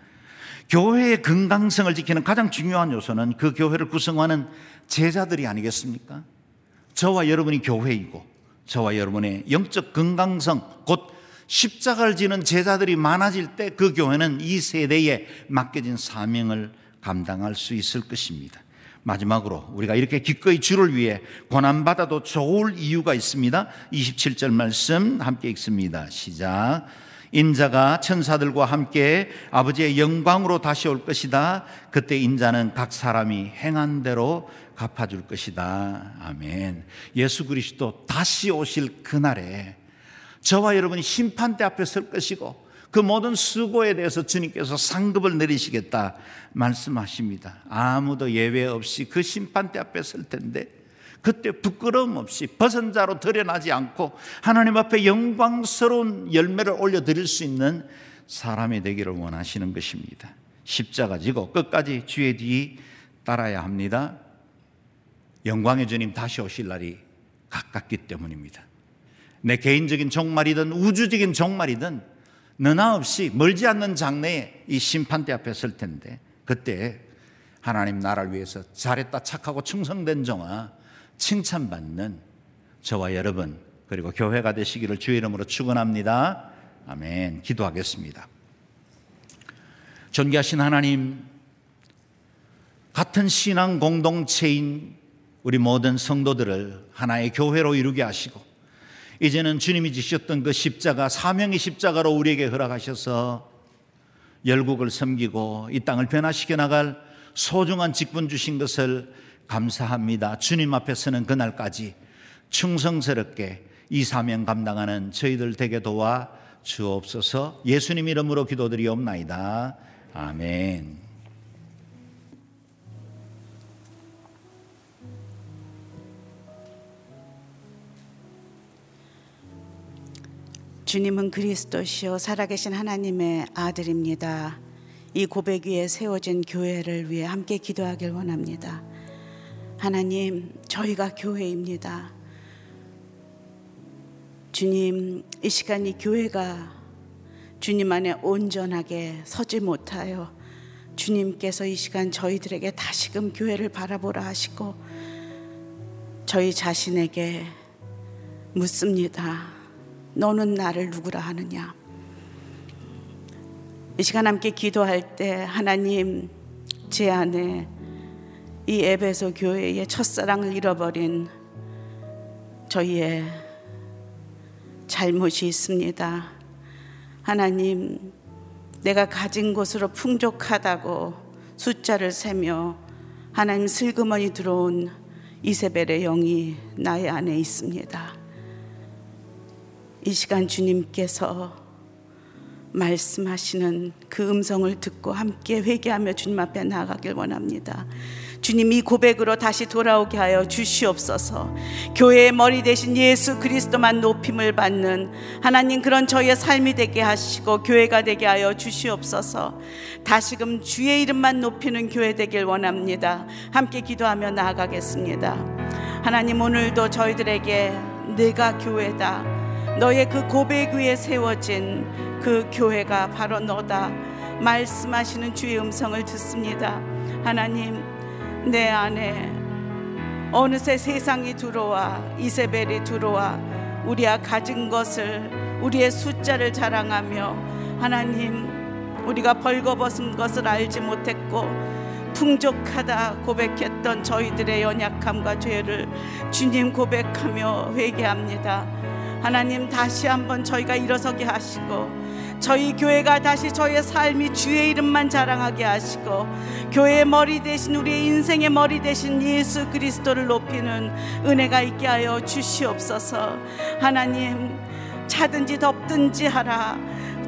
교회의 건강성을 지키는 가장 중요한 요소는 그 교회를 구성하는 제자들이 아니겠습니까? 저와 여러분이 교회이고 저와 여러분의 영적 건강성 곧 십자가를 지는 제자들이 많아질 때 그 교회는 이 세대에 맡겨진 사명을 감당할 수 있을 것입니다. 마지막으로 우리가 이렇게 기꺼이 주를 위해 고난받아도 좋을 이유가 있습니다. 27절 말씀 함께 읽습니다. 시작. 인자가 천사들과 함께 아버지의 영광으로 다시 올 것이다. 그때 인자는 각 사람이 행한 대로 갚아줄 것이다. 아멘. 예수 그리스도 다시 오실 그날에 저와 여러분이 심판대 앞에 설 것이고 그 모든 수고에 대해서 주님께서 상급을 내리시겠다 말씀하십니다. 아무도 예외 없이 그 심판대 앞에 설 텐데 그때 부끄러움 없이 벗은 자로 드러나지 않고 하나님 앞에 영광스러운 열매를 올려드릴 수 있는 사람이 되기를 원하시는 것입니다. 십자가 지고 끝까지 주의 뒤 따라야 합니다. 영광의 주님 다시 오실 날이 가깝기 때문입니다. 내 개인적인 종말이든 우주적인 종말이든 너나 없이 멀지 않는 장래에 이 심판대 앞에 설 텐데 그때 하나님 나라를 위해서 잘했다 착하고 충성된 종아 칭찬받는 저와 여러분 그리고 교회가 되시기를 주의 이름으로 축원합니다. 아멘. 기도하겠습니다. 존귀하신 하나님 같은 신앙 공동체인 우리 모든 성도들을 하나의 교회로 이루게 하시고 이제는 주님이 지셨던 그 십자가, 사명의 십자가로 우리에게 허락하셔서 열국을 섬기고 이 땅을 변화시켜 나갈 소중한 직분 주신 것을 감사합니다. 주님 앞에 서는 그날까지 충성스럽게 이 사명 감당하는 저희들 되게 도와 주옵소서 예수님 이름으로 기도드리옵나이다. 아멘. 주님은 그리스도시요 살아계신 하나님의 아들입니다. 이 고백 위에 세워진 교회를 위해 함께 기도하길 원합니다. 하나님, 저희가 교회입니다. 주님, 이 시간 이 교회가 주님 안에 온전하게 서지 못하여 주님께서 이 시간 저희들에게 다시금 교회를 바라보라 하시고 저희 자신에게 묻습니다. 너는 나를 누구라 하느냐? 이 시간 함께 기도할 때 하나님 제 안에 이 에베소 교회의 첫사랑을 잃어버린 저희의 잘못이 있습니다. 하나님, 내가 가진 것으로 풍족하다고 숫자를 세며 하나님 슬그머니 들어온 이세벨의 영이 나의 안에 있습니다. 이 시간 주님께서 말씀하시는 그 음성을 듣고 함께 회개하며 주님 앞에 나아가길 원합니다. 주님 이 고백으로 다시 돌아오게 하여 주시옵소서. 교회의 머리 대신 예수 그리스도만 높임을 받는 하나님 그런 저희의 삶이 되게 하시고 교회가 되게 하여 주시옵소서. 다시금 주의 이름만 높이는 교회 되길 원합니다. 함께 기도하며 나아가겠습니다. 하나님 오늘도 저희들에게 내가 교회다. 너의 그 고백 위에 세워진 그 교회가 바로 너다. 말씀하시는 주의 음성을 듣습니다. 하나님, 내 안에 어느새 세상이 들어와 이세벨이 들어와 우리가 가진 것을 우리의 숫자를 자랑하며 하나님 우리가 벌거벗은 것을 알지 못했고 풍족하다 고백했던 저희들의 연약함과 죄를 주님 고백하며 회개합니다. 하나님 다시 한번 저희가 일어서게 하시고 저희 교회가 다시 저희의 삶이 주의 이름만 자랑하게 하시고 교회의 머리 대신 우리의 인생의 머리 대신 예수 그리스도를 높이는 은혜가 있게 하여 주시옵소서. 하나님 차든지 덥든지 하라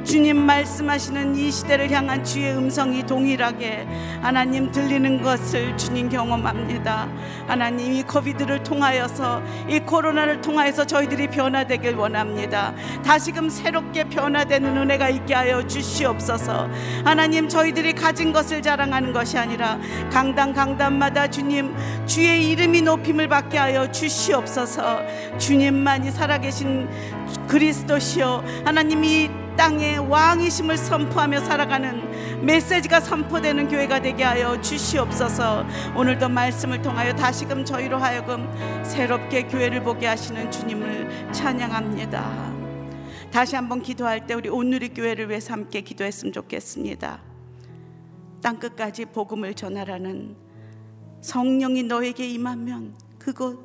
주님 말씀하시는 이 시대를 향한 주의 음성이 동일하게 하나님 들리는 것을 주님 경험합니다. 하나님 이 코비드를 통하여서 이 코로나를 통하여서 저희들이 변화되길 원합니다. 다시금 새롭게 변화되는 은혜가 있게 하여 주시옵소서. 하나님 저희들이 가진 것을 자랑하는 것이 아니라 강단 강단마다 주님 주의 이름이 높임을 받게 하여 주시옵소서. 주님만이 살아계신 그리스도시요 하나님이 땅에 왕이심을 선포하며 살아가는 메시지가 선포되는 교회가 되게 하여 주시옵소서. 오늘도 말씀을 통하여 다시금 저희로 하여금 새롭게 교회를 보게 하시는 주님을 찬양합니다. 다시 한번 기도할 때 우리 온누리 교회를 위해서 함께 기도했으면 좋겠습니다. 땅 끝까지 복음을 전하라는 성령이 너에게 임하면 그것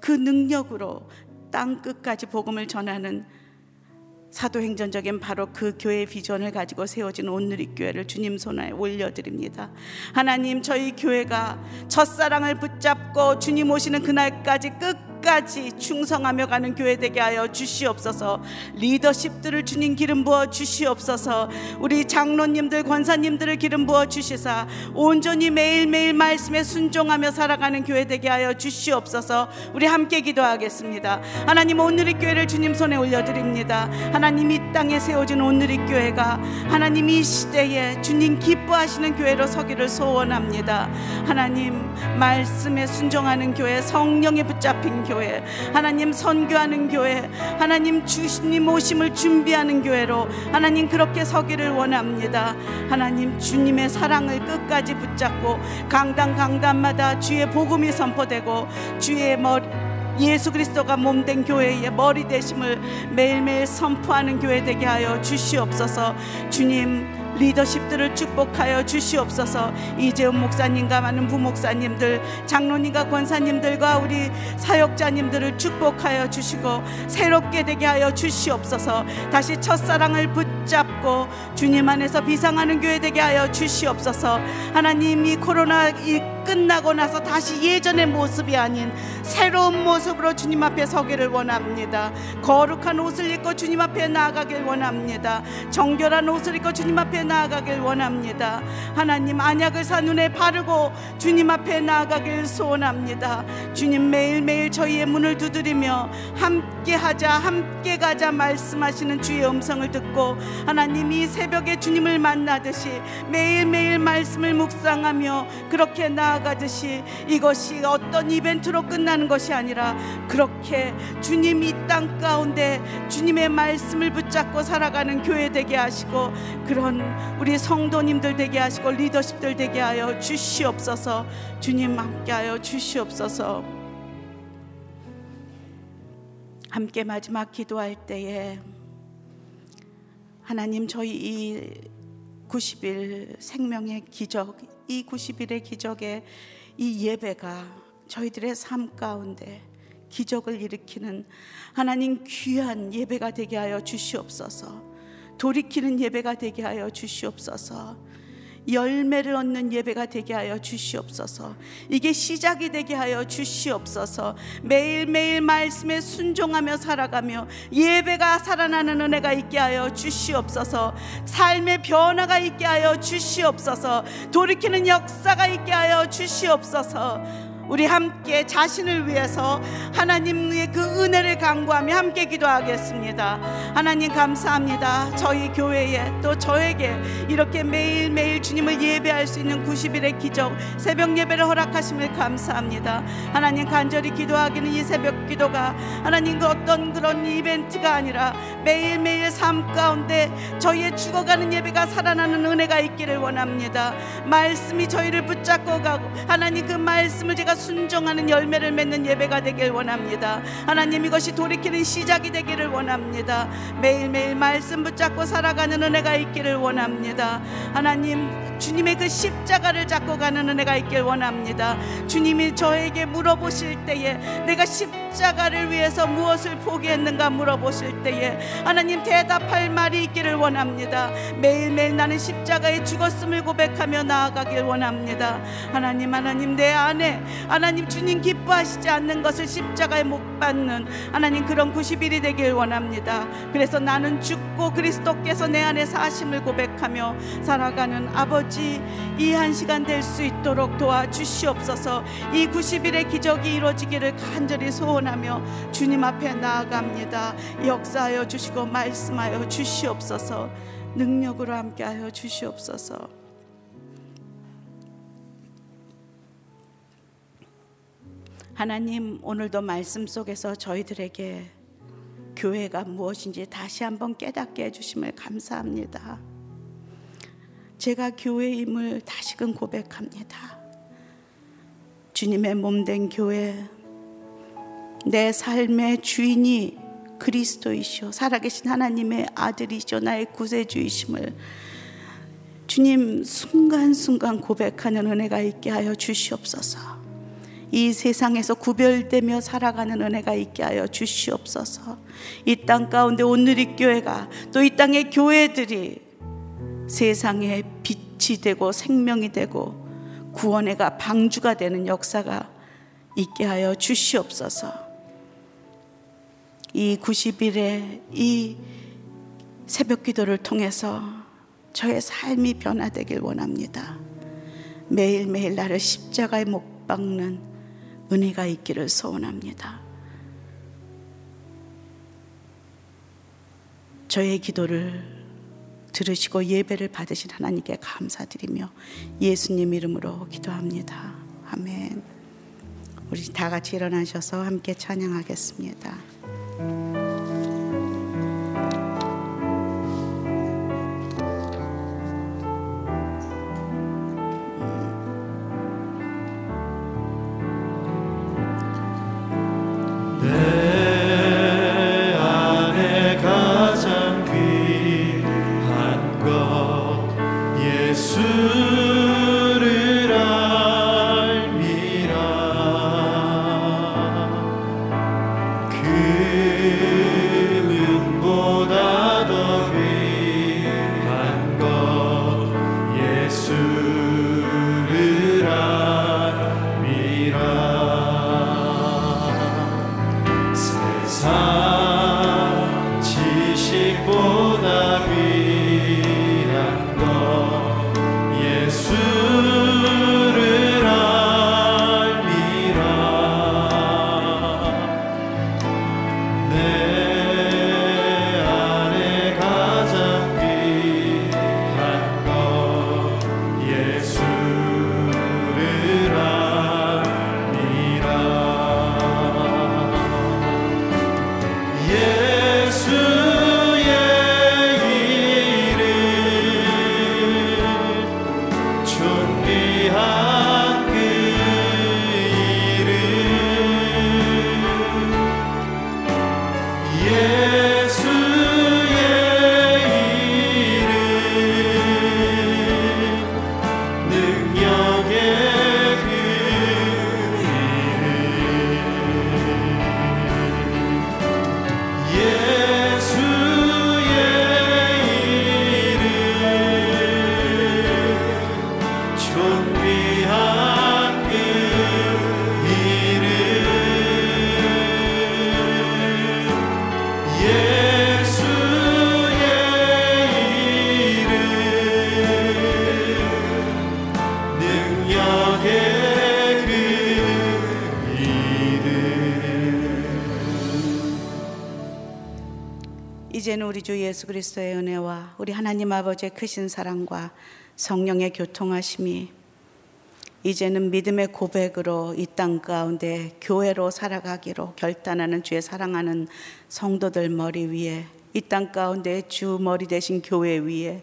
그 능력으로 땅 끝까지 복음을 전하는 사도행전적인 바로 그 교회 비전을 가지고 세워진 온누리 교회를 주님 손에 올려드립니다. 하나님 저희 교회가 첫사랑을 붙잡고 주님 오시는 그날까지 끝 끝까지 충성하며 가는 교회 되게 하여 주시옵소서. 리더십들을 주님 기름 부어 주시옵소서. 우리 장로님들 권사님들을 기름 부어 주시사 온전히 매일매일 말씀에 순종하며 살아가는 교회 되게 하여 주시옵소서. 우리 함께 기도하겠습니다. 하나님 오늘의 교회를 주님 손에 올려드립니다. 하나님 이 땅에 세워진 오늘의 교회가 하나님 이 시대에 주님 기뻐하시는 교회로 서기를 소원합니다. 하나님 말씀에 순종하는 교회 성령에 붙잡힌 교회 하나님 선교하는 교회 하나님 주님 오심을 준비하는 교회로 하나님 그렇게 서기를 원합니다. 하나님 주님의 사랑을 끝까지 붙잡고 강단 강단마다 주의 복음이 선포되고 주의 머리 예수 그리스도가 몸된 교회의 머리 되심을 매일매일 선포하는 교회 되게 하여 주시옵소서. 주님 리더십들을 축복하여 주시옵소서. 이재훈 목사님과 많은 부목사님들 장로님과 권사님들과 우리 사역자님들을 축복하여 주시고 새롭게 되게 하여 주시옵소서. 다시 첫사랑을 붙잡고 주님 안에서 비상하는 교회 되게 하여 주시옵소서. 하나님 이 코로나 끝나고 나서 다시 예전의 모습이 아닌 새로운 모습으로 주님 앞에 서기를 원합니다 거룩한 옷을 입고 주님 앞에 나아가길 원합니다 정결한 옷을 입고 주님 앞에 나아가길 원합니다. 하나님 안약을 사 눈에 바르고 주님 앞에 나아가길 소원합니다. 주님 매일매일 저희의 문을 두드리며 함께 하자 함께 가자 말씀하시는 주의 음성을 듣고 하나님 이 새벽에 주님을 만나듯이 매일매일 말씀을 묵상하며 그렇게 나아 가듯이 이것이 어떤 이벤트로 끝나는 것이 아니라 그렇게 주님 이 땅 가운데 주님의 말씀을 붙잡고 살아가는 교회 되게 하시고 그런 우리 성도님들 되게 하시고 리더십들 되게 하여 주시옵소서. 주님 함께하여 주시옵소서. 함께 마지막 기도할 때에 하나님 저희 이 90일 생명의 기적, 이 90일의 기적에 이 예배가 저희들의 삶 가운데 기적을 일으키는 하나님 귀한 예배가 되게 하여 주시옵소서. 돌이키는 예배가 되게 하여 주시옵소서. 열매를 얻는 예배가 되게 하여 주시옵소서. 이게 시작이 되게 하여 주시옵소서. 매일매일 말씀에 순종하며 살아가며 예배가 살아나는 은혜가 있게 하여 주시옵소서. 삶의 변화가 있게 하여 주시옵소서. 돌이키는 역사가 있게 하여 주시옵소서. 우리 함께 자신을 위해서 하나님의 그 은혜를 강구하며 함께 기도하겠습니다. 하나님 감사합니다. 저희 교회에 또 저에게 이렇게 매일매일 주님을 예배할 수 있는 90일의 기적 새벽 예배를 허락하심을 감사합니다. 하나님 간절히 기도하기는 이 새벽 기도가 하나님 그 어떤 그런 이벤트가 아니라 매일매일 삶 가운데 저희의 죽어가는 예배가 살아나는 은혜가 있기를 원합니다. 말씀이 저희를 붙잡고 가고 하나님 그 말씀을 제가 순종하는 열매를 맺는 예배가 되길 원합니다. 하나님 이것이 돌이키는 시작이 되기를 원합니다. 매일매일 말씀 붙잡고 살아가는 은혜가 있기를 원합니다. 하나님 주님의 그 십자가를 잡고 가는 은혜가 있길 원합니다. 주님이 저에게 물어보실 때에 내가 십자가를 위해서 무엇을 포기했는가 물어보실 때에 하나님 대답할 말이 있기를 원합니다. 매일매일 나는 십자가에 죽었음을 고백하며 나아가길 원합니다. 하나님 하나님 내 안에 하나님 주님 기뻐하시지 않는 것을 십자가에 못 받는 하나님 그런 90일이 되길 원합니다. 그래서 나는 죽고 그리스도께서 내 안에 사심을 고백하며 살아가는 아버지 이 한 시간 될 수 있도록 도와주시옵소서 이 90일의 기적이 이루어지기를 간절히 소원하며 주님 앞에 나아갑니다. 역사하여 주시고 말씀하여 주시옵소서 능력으로 함께하여 주시옵소서 하나님 오늘도 말씀 속에서 저희들에게 교회가 무엇인지 다시 한번 깨닫게 해주심을 감사합니다. 제가 교회임을 다시금 고백합니다. 주님의 몸된 교회, 내 삶의 주인이 그리스도이시오. 살아계신 하나님의 아들이시오. 나의 구세주이심을 주님 순간순간 고백하는 은혜가 있게 하여 주시옵소서. 이 세상에서 구별되며 살아가는 은혜가 있게 하여 주시옵소서. 이 땅 가운데 오늘이 교회가 또 이 땅의 교회들이 세상에 빛이 되고 생명이 되고 구원의가 방주가 되는 역사가 있게 하여 주시옵소서. 이 90일의 이 새벽 기도를 통해서 저의 삶이 변화되길 원합니다. 매일매일 나를 십자가에 못 박는 은혜가 있기를 소원합니다. 저의 기도를 들으시고 예배를 받으신 하나님께 감사드리며 예수님 이름으로 기도합니다. 아멘. 우리 다 같이 일어나셔서 함께 찬양하겠습니다. 이제는 우리 주 예수 그리스도의 은혜와 우리 하나님 아버지의 크신 사랑과 성령의 교통하심이 이제는 믿음의 고백으로 이 땅 가운데 교회로 살아가기로 결단하는 주의 사랑하는 성도들 머리 위에 이 땅 가운데 주 머리 대신 교회 위에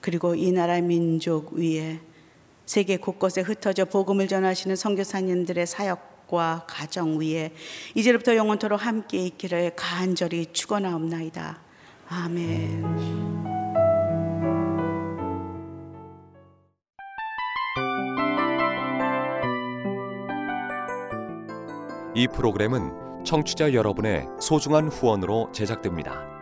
그리고 이 나라 민족 위에 세계 곳곳에 흩어져 복음을 전하시는 선교사님들의 사역 과 가정 위에 이제부터 영원토록 함께 있기를 간절히 축원하옵나이다. 아멘. 이 프로그램은 청취자 여러분의 소중한 후원으로 제작됩니다.